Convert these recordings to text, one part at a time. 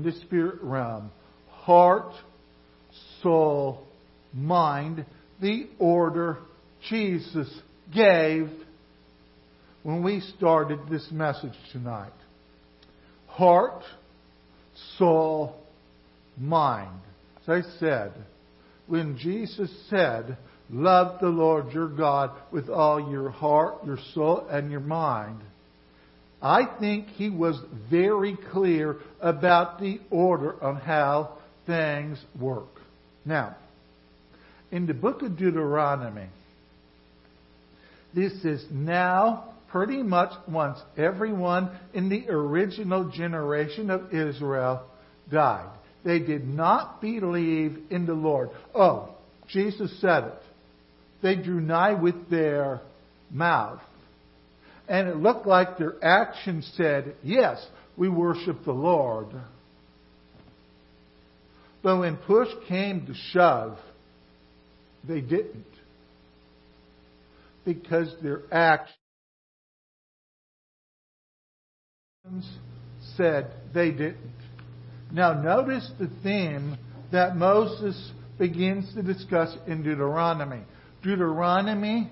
in the spirit realm. Heart, soul, mind, the order Jesus gave when we started this message tonight. Heart, soul, mind. As I said, when Jesus said, Love the Lord your God with all your heart, your soul, and your mind, I think he was very clear about the order on how things work. Now, in the book of Deuteronomy, this is now pretty much once everyone in the original generation of Israel died. They did not believe in the Lord. Oh, Jesus said it. They drew nigh with their mouth. And it looked like their actions said, yes, we worship the Lord. But when push came to shove, they didn't. Because their actions said they didn't. Now, notice the theme that Moses begins to discuss in Deuteronomy. Deuteronomy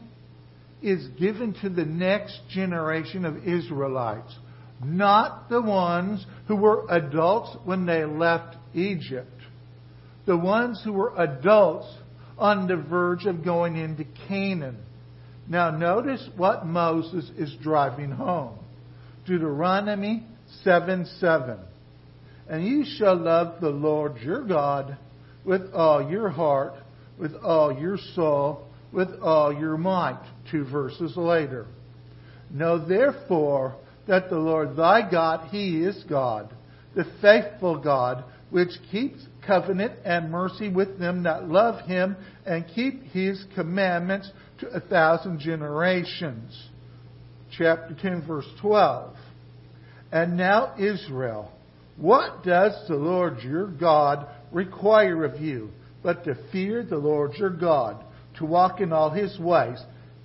is given to the next generation of Israelites, not the ones who were adults when they left Egypt, the ones who were adults on the verge of going into Canaan. Now, notice what Moses is driving home. Deuteronomy 7 7. And you shall love the Lord your God with all your heart, with all your soul, with all your might. Two verses later. Know therefore that the Lord thy God, He is God, the faithful God, which keeps covenant and mercy with them that love Him and keep His commandments to a thousand generations. Chapter 10, verse 12. And now, Israel, what does the Lord your God require of you but to fear the Lord your God, to walk in all his ways,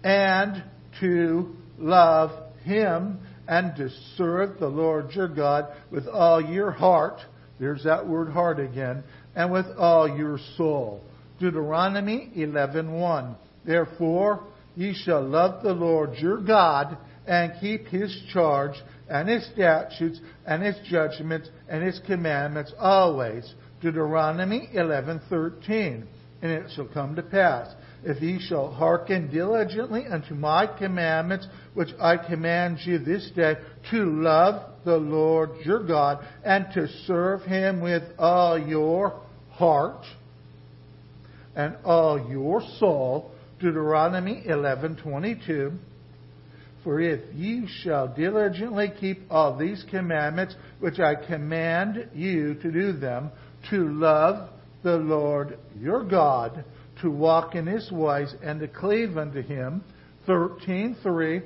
and to love him, and to serve the Lord your God with all your heart? There's that word heart again, and with all your soul. Deuteronomy 11:1. Therefore, ye shall love the Lord your God and keep his charge and his statutes and his judgments and his commandments always. Deuteronomy 11:13. And it shall come to pass if ye shall hearken diligently unto my commandments which I command you this day to love the Lord your God and to serve him with all your heart and all your soul. Deuteronomy 11:22 for if ye shall diligently keep all these commandments, which I command you to do them, to love the Lord your God, to walk in his ways, and to cleave unto him. 13.3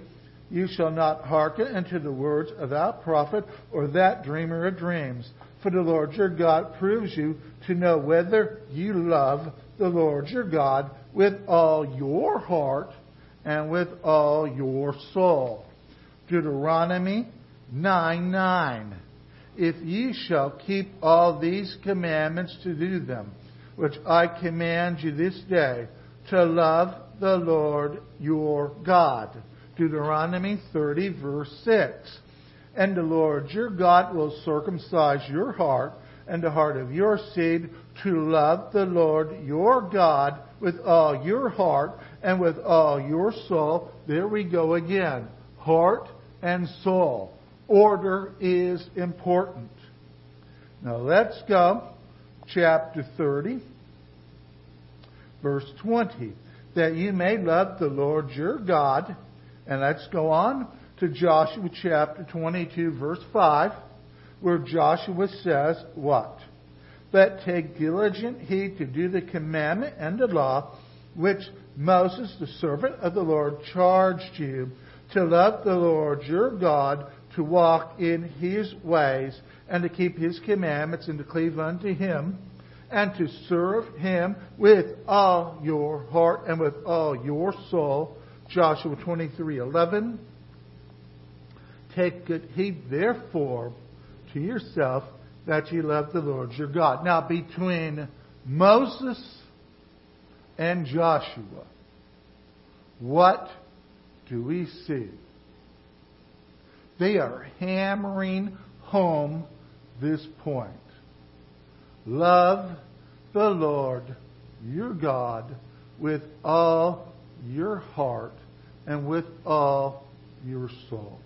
You shall not hearken unto the words of that prophet or that dreamer of dreams. For the Lord your God proves you to know whether you love the Lord your God with all your heart and with all your soul. Deuteronomy 9 9. If ye shall keep all these commandments to do them, which I command you this day, to love the Lord your God. Deuteronomy 30, verse 6. And the Lord your God will circumcise your heart and the heart of your seed to love the Lord your God with all your heart and with all your soul. There we go again. Heart and soul. Order is important. Now let's go. Chapter 30, verse 20. That you may love the Lord your God. And let's go on to Joshua chapter 22, verse 5, where Joshua says, What? But take diligent heed to do the commandment and the law which Moses, the servant of the Lord, charged you to love the Lord your God, to walk in his ways, and to keep his commandments, and to cleave unto him, and to serve him with all your heart and with all your soul. Joshua 23:11. Take good heed, therefore, to yourself that ye love the Lord your God. Now, between Moses and Joshua, what do we see? They are hammering home this point. Love the Lord your God with all your heart and with all your soul.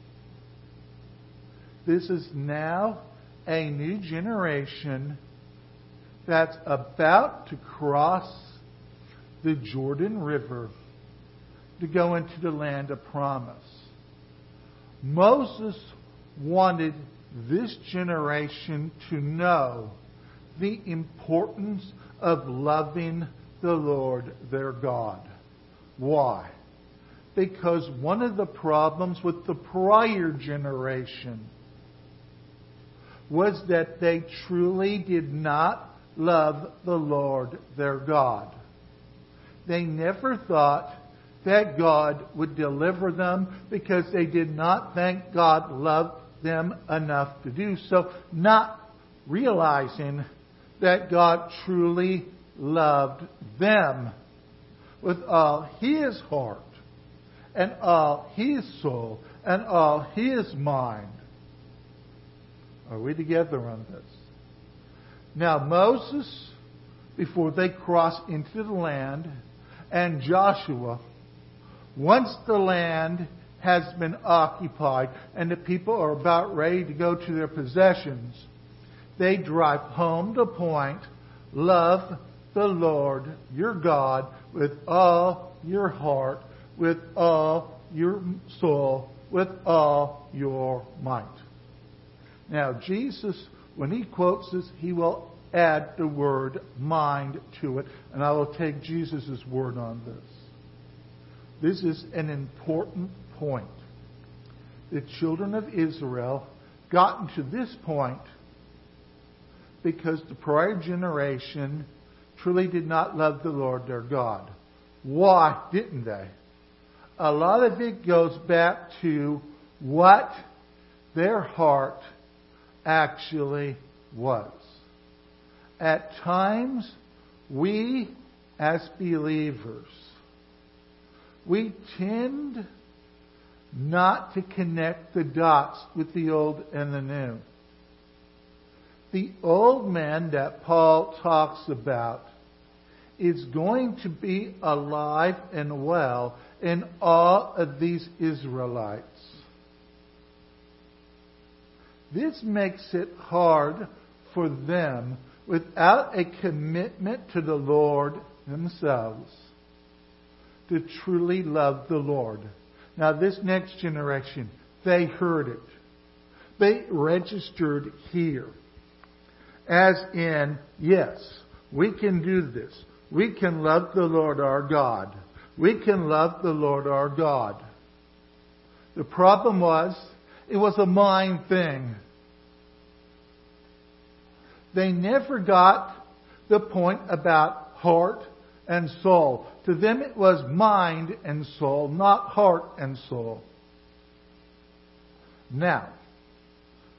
This is now a new generation that's about to cross the Jordan River to go into the land of promise. Moses wanted this generation to know the importance of loving the Lord their God. Why? Because one of the problems with the prior generation was that they truly did not love the Lord their God. They never thought that God would deliver them because they did not think God loved them enough to do so, not realizing that God truly loved them with all his heart and all his soul and all his mind. Are we together on this? Now, Moses, before they cross into the land, and Joshua, once the land has been occupied and the people are about ready to go to their possessions, they drive home the point love the Lord your God with all your heart, with all your soul, with all your might. Now, Jesus, when he quotes this, he will add the word mind to it, and I will take Jesus' word on this. This is an important point. The children of Israel gotten to this point because the prior generation truly did not love the Lord their God. Why didn't they? A lot of it goes back to what their heart actually was. At times, we as believers, we tend not to connect the dots with the old and the new. The old man that Paul talks about is going to be alive and well in all of these Israelites. This makes it hard for them without a commitment to the Lord themselves to truly love the Lord. Now, this next generation, they heard it. They registered here. As in, yes, we can do this. We can love the Lord our God. We can love the Lord our God. The problem was, it was a mind thing. They never got the point about heart and soul. To them it was mind and soul, not heart and soul. Now,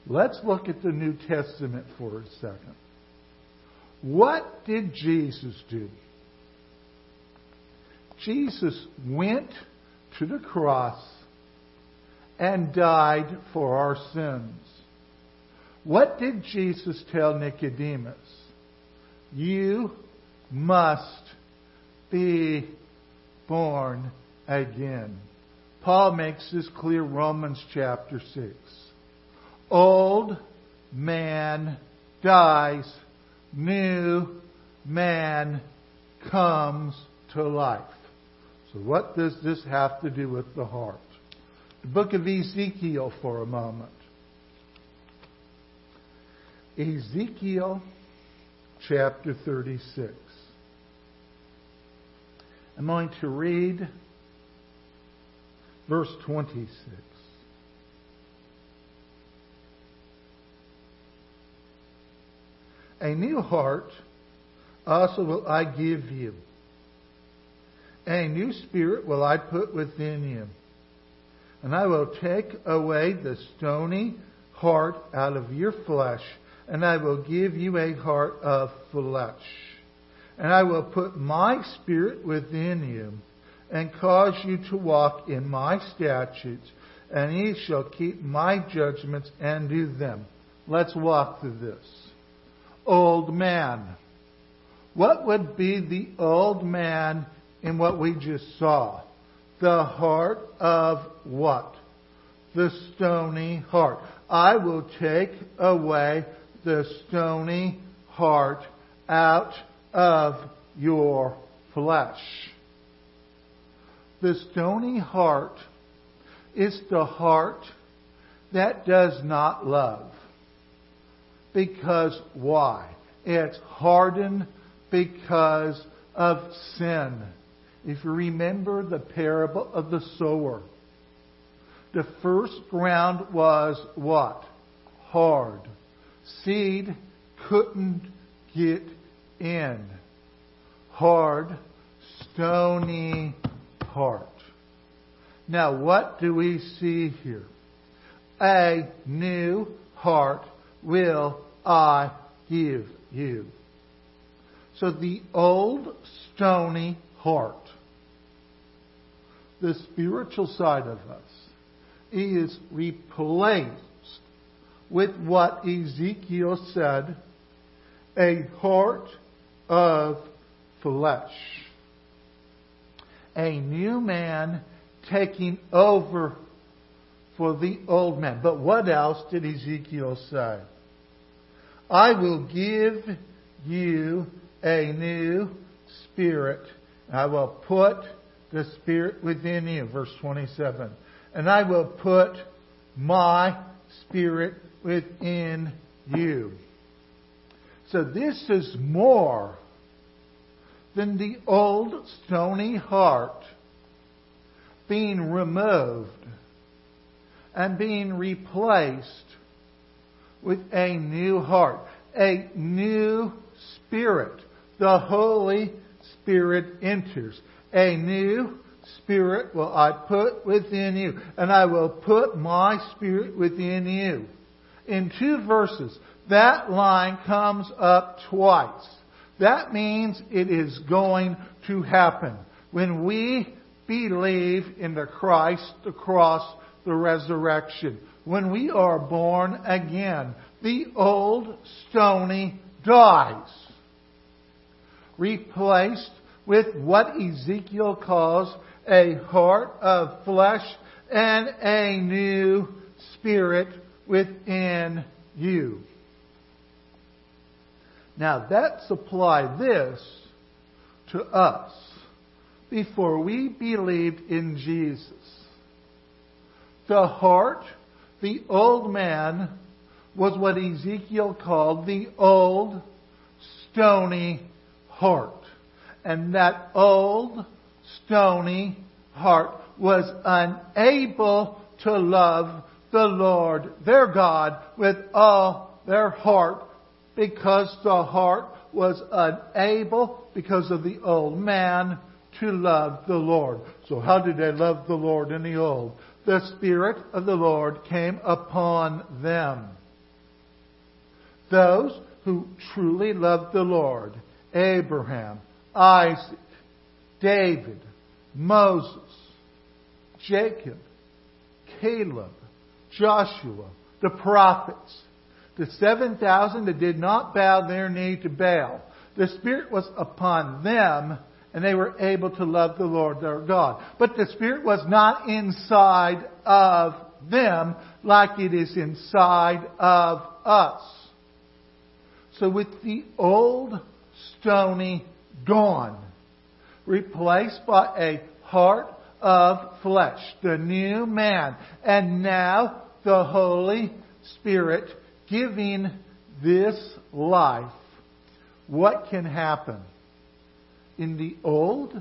let's look at the New Testament for a second. What did Jesus do? Jesus went to the cross and died for our sins. What did Jesus tell Nicodemus? You must be born again. Paul makes this clear Romans chapter 6. Old man dies, new man comes to life. So, what does this have to do with the heart? The book of Ezekiel for a moment. Ezekiel chapter 36. I'm going to read verse 26. A new heart also will I give you. A new spirit will I put within you. And I will take away the stony heart out of your flesh and I will give you a heart of flesh. And I will put my spirit within you, and cause you to walk in my statutes, and ye shall keep my judgments and do them. Let's walk through this. Old man. What would be the old man in what we just saw? The heart of what? The stony heart. I will take away the stony heart out of your flesh. The stony heart is the heart that does not love. Because why? It's hardened because of sin. If you remember the parable of the sower, the first ground was what? Hard. Seed couldn't get in. Hard, stony heart. Now, what do we see here? A new heart will I give you. So the old stony heart, the spiritual side of us, is replaced with what Ezekiel said a heart of flesh. A new man taking over for the old man. But what else did Ezekiel say? I will give you a new spirit. I will put the spirit within you. Verse 27. And I will put my spirit within you. So this is more than the old stony heart being removed and being replaced with a new heart, a new spirit. The Holy Spirit enters. A new spirit will I put within you, and I will put my spirit within you. In two verses, that line comes up twice. That means it is going to happen. When we believe in the Christ, the cross, the resurrection, when we are born again, the old stony dies, replaced with what Ezekiel calls a heart of flesh and a new spirit within you. Now let's apply this to us before we believed in Jesus. The heart, the old man, was what Ezekiel called the old stony heart. And that old stony heart was unable to love the Lord their God with all their heart because the heart was unable, because of the old man, to love the Lord. So how did they love the Lord in the old? The Spirit of the Lord came upon them. Those who truly loved the Lord, Abraham, Isaac, David, Moses, Jacob, Caleb, Joshua, the prophets, the 7,000 that did not bow their knee to Baal. The Spirit was upon them and they were able to love the Lord their God. But the Spirit was not inside of them like it is inside of us. So with the old stony gone, replaced by a heart of flesh, the new man, and now the Holy Spirit giving this life, what can happen? In the old,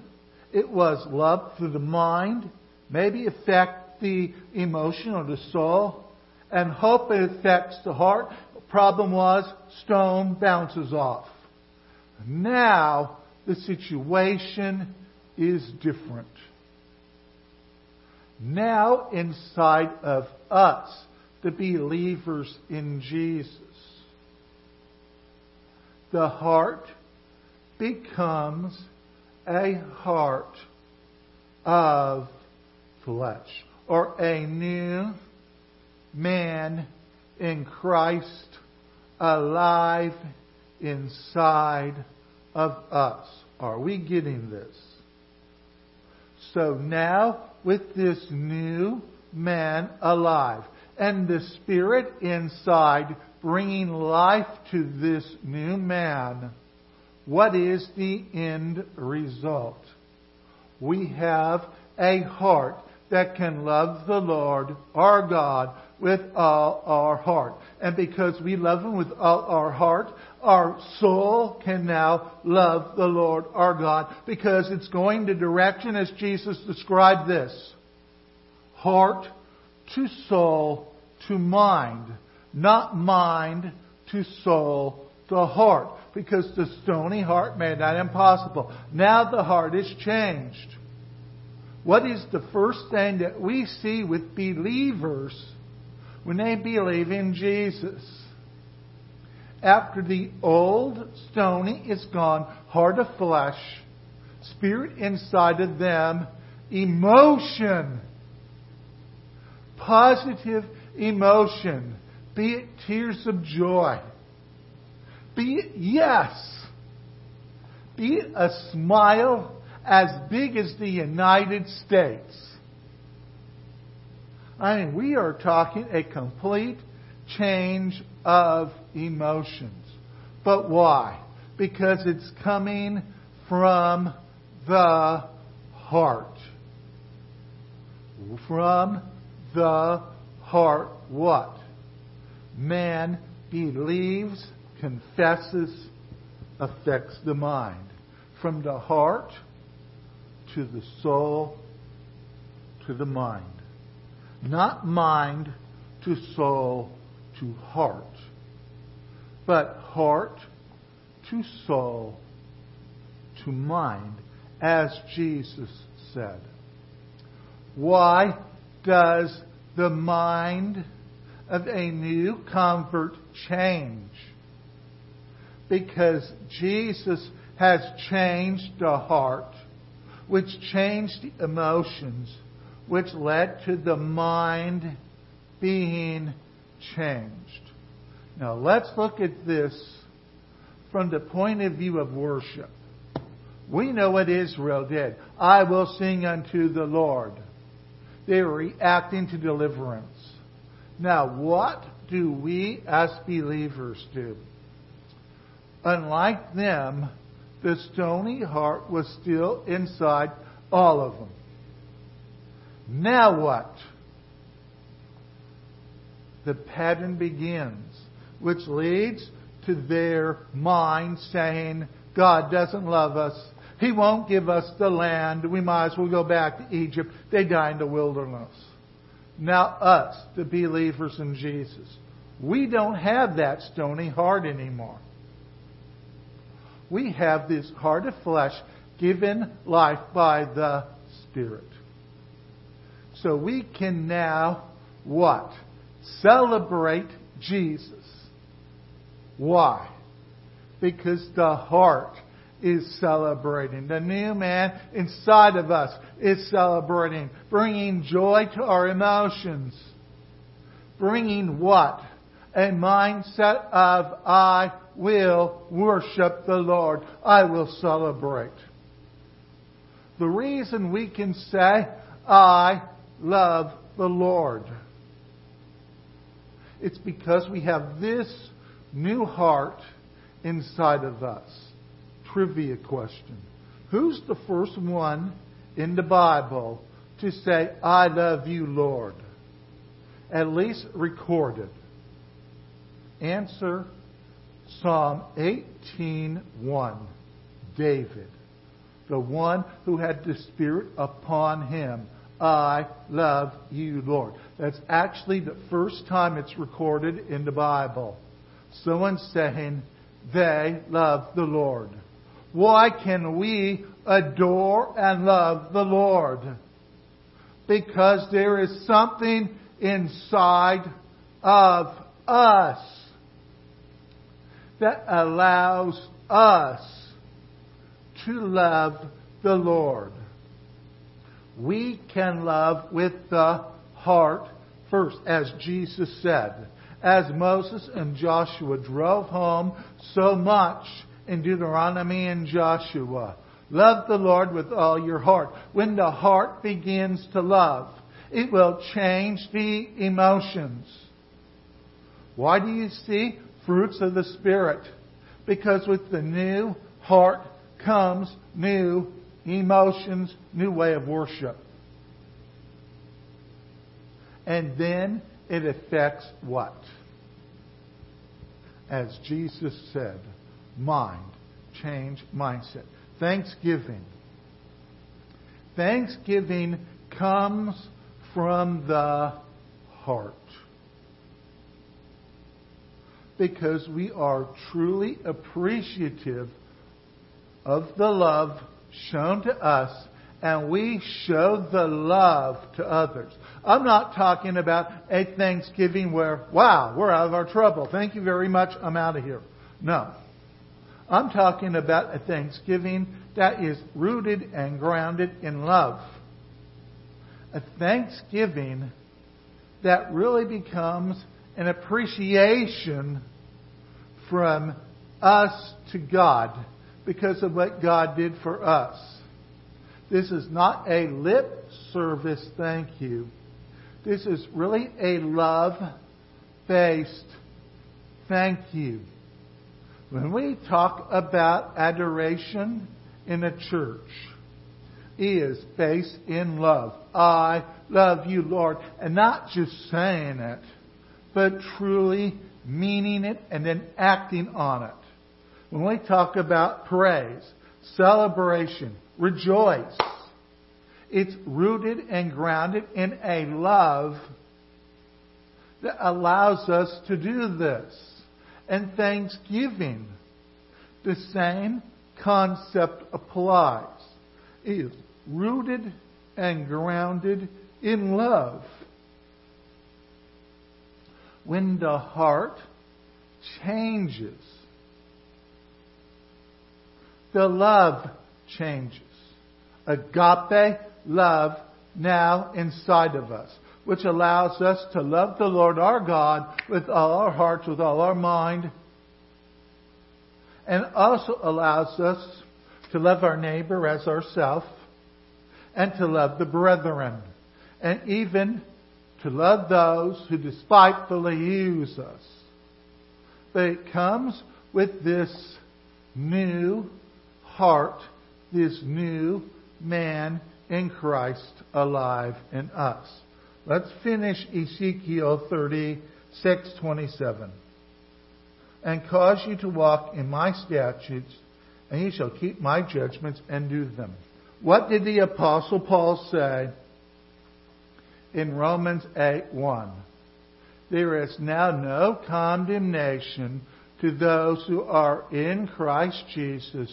it was love through the mind, maybe affect the emotion or the soul, and hope it affects the heart. Problem was stone bounces off. Now the situation is different. Now inside of us, the believers in Jesus, the heart becomes a heart of flesh or a new man in Christ alive inside of us. Are we getting this? So now, with this new man alive and the Spirit inside bringing life to this new man, what is the end result? We have a heart that can love the Lord, our God, with all our heart. And because we love Him with all our heart, our soul can now love the Lord our God because it's going the direction as Jesus described this. Heart to soul to mind. Not mind to soul to heart. Because the stony heart made that impossible. Now the heart is changed. What is the first thing that we see with believers when they believe in Jesus? After the old stony is gone, heart of flesh, spirit inside of them, emotion, positive emotion, be it tears of joy, be it yes, be it a smile as big as the United States. I mean, we are talking a complete change of emotions. But why? Because it's coming from the heart. From the heart, what? Man believes, confesses, affects the mind. From the heart to the soul to the mind. Not mind to soul to heart, but heart to soul to mind, as Jesus said. Why does the mind of a new convert change? Because Jesus has changed the heart, which changed the emotions, which led to the mind being changed. Now let's look at this from the point of view of worship. We know what Israel did. I will sing unto the Lord. They were reacting to deliverance. Now, what do we as believers do? Unlike them, the stony heart was still inside all of them. Now what? The pattern begins, which leads to their mind saying, God doesn't love us. He won't give us the land. We might as well go back to Egypt. They die in the wilderness. Now, us, the believers in Jesus, we don't have that stony heart anymore. We have this heart of flesh given life by the Spirit. So we can now what? Celebrate Jesus. Why? Because the heart is celebrating. The new man inside of us is celebrating, bringing joy to our emotions. Bringing what? A mindset of, I will worship the Lord. I will celebrate. The reason we can say, I love the Lord. It's because we have this new heart inside of us trivia question. Who's the first one in the Bible to say, I love you, Lord? At least recorded. Answer Psalm 18:1. David, the one who had the Spirit upon him. I love you, Lord. That's actually the first time it's recorded in the Bible. Someone saying, they love the Lord. Why can we adore and love the Lord? Because there is something inside of us. that allows us to love the Lord. We can love with the heart first, as Jesus said. As Moses and Joshua drove home so much in Deuteronomy and Joshua. Love the Lord with all your heart. When the heart begins to love, it will change the emotions. Why do you see fruits of the Spirit? Because with the new heart comes new emotions, new way of worship. And then it affects what? As Jesus said, mind, change mindset. Thanksgiving. Thanksgiving comes from the heart. Because we are truly appreciative of the love shown to us and we show the love to others. I'm not talking about a Thanksgiving where, wow, we're out of our trouble. Thank you very much. I'm out of here. No. I'm talking about a Thanksgiving that is rooted and grounded in love. A Thanksgiving that really becomes an appreciation from us to God because of what God did for us. This is not a lip service thank you. This is really a love based thank you. When we talk about adoration in a church, it is based in love. I love you, Lord. And not just saying it, but truly meaning it and then acting on it. When we talk about praise, celebration, rejoice, it's rooted and grounded in a love that allows us to do this. And thanksgiving, the same concept applies. It is rooted and grounded in love. When the heart changes, the love changes. Agape love now inside of us, which allows us to love the Lord our God with all our hearts, with all our mind, and also allows us to love our neighbor as ourself, and to love the brethren, and even to love those who despitefully use us. But it comes with this new heart, this new man in Christ alive in us. Let's finish Ezekiel 36:27. And cause you to walk in my statutes, and you shall keep my judgments and do them. What did the apostle Paul say in Romans 8:1? There is now no condemnation to those who are in Christ Jesus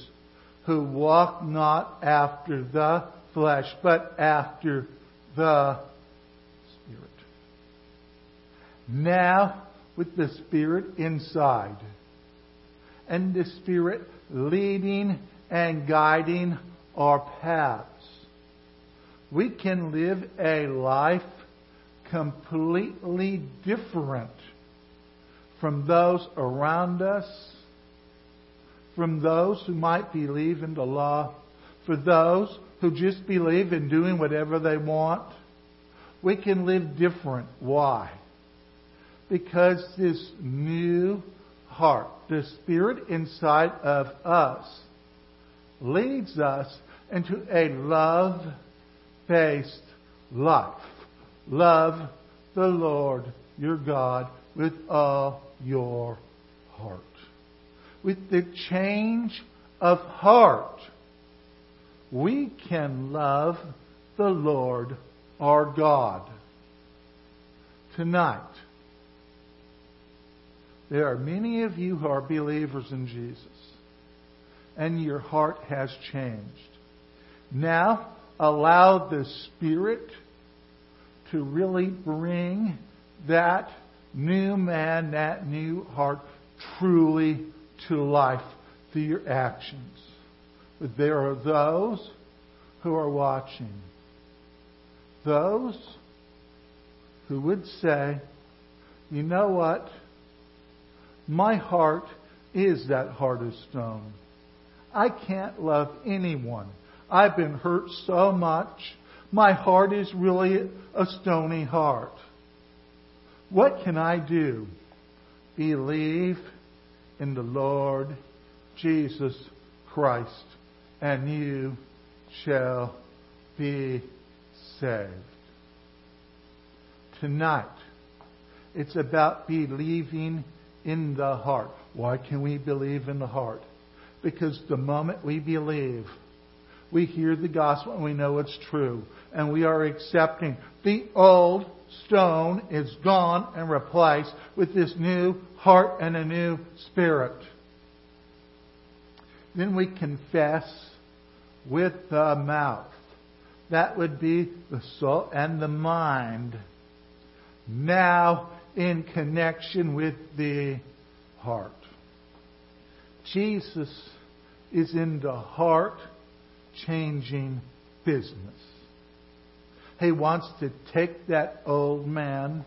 who walk not after the flesh, but after the Spirit. Now, with the Spirit inside, and the Spirit leading and guiding our paths, we can live a life completely different from those around us from those who might believe in the law, for those who just believe in doing whatever they want. We can live different. Why? Because this new heart, the spirit inside of us, leads us into a love based life. Love the Lord your God with all your heart with the change of heart, we can love the Lord our God. Tonight, there are many of you who are believers in Jesus, and your heart has changed. Now, allow the Spirit to really bring that new man, that new heart truly to life through your actions. But there are those who are watching. Those who would say, you know what? My heart is that heart of stone. I can't love anyone. I've been hurt so much. My heart is really a stony heart. What can I do? Believe in the Lord Jesus Christ, and you shall be saved. Tonight, it's about believing in the heart. Why can we believe in the heart? Because the moment we believe, we hear the gospel and we know it's true. And we are accepting the old stone is gone and replaced with this new heart and a new spirit. Then we confess with the mouth. That would be the soul and the mind. Now in connection with the heart. Jesus is in the heart changing business. He wants to take that old man,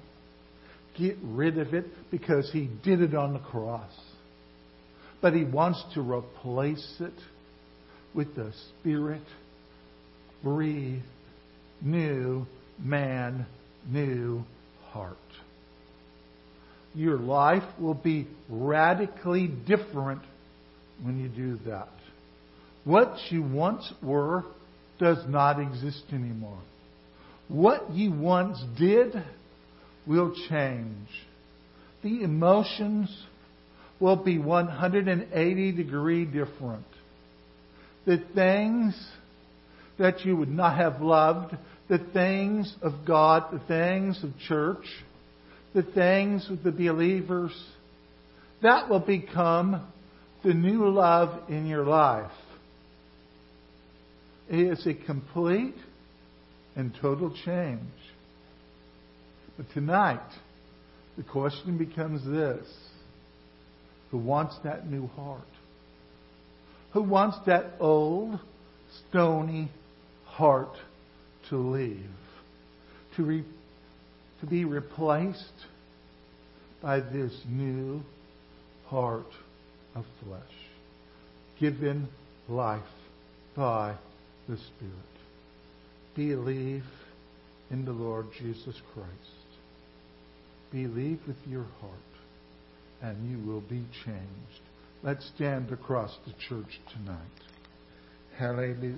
get rid of it because he did it on the cross. But he wants to replace it with the Spirit breathe new man, new heart. Your life will be radically different when you do that. What you once were does not exist anymore. What you once did will change. The emotions will be 180 degree different. The things that you would not have loved, the things of God, the things of church, the things with the believers, that will become the new love in your life. It is a complete and total change. But tonight, the question becomes this Who wants that new heart? Who wants that old, stony heart to leave? To, re- to be replaced by this new heart of flesh, given life by the Spirit. Believe in the Lord Jesus Christ. Believe with your heart, and you will be changed. Let's stand across the church tonight. Hallelujah.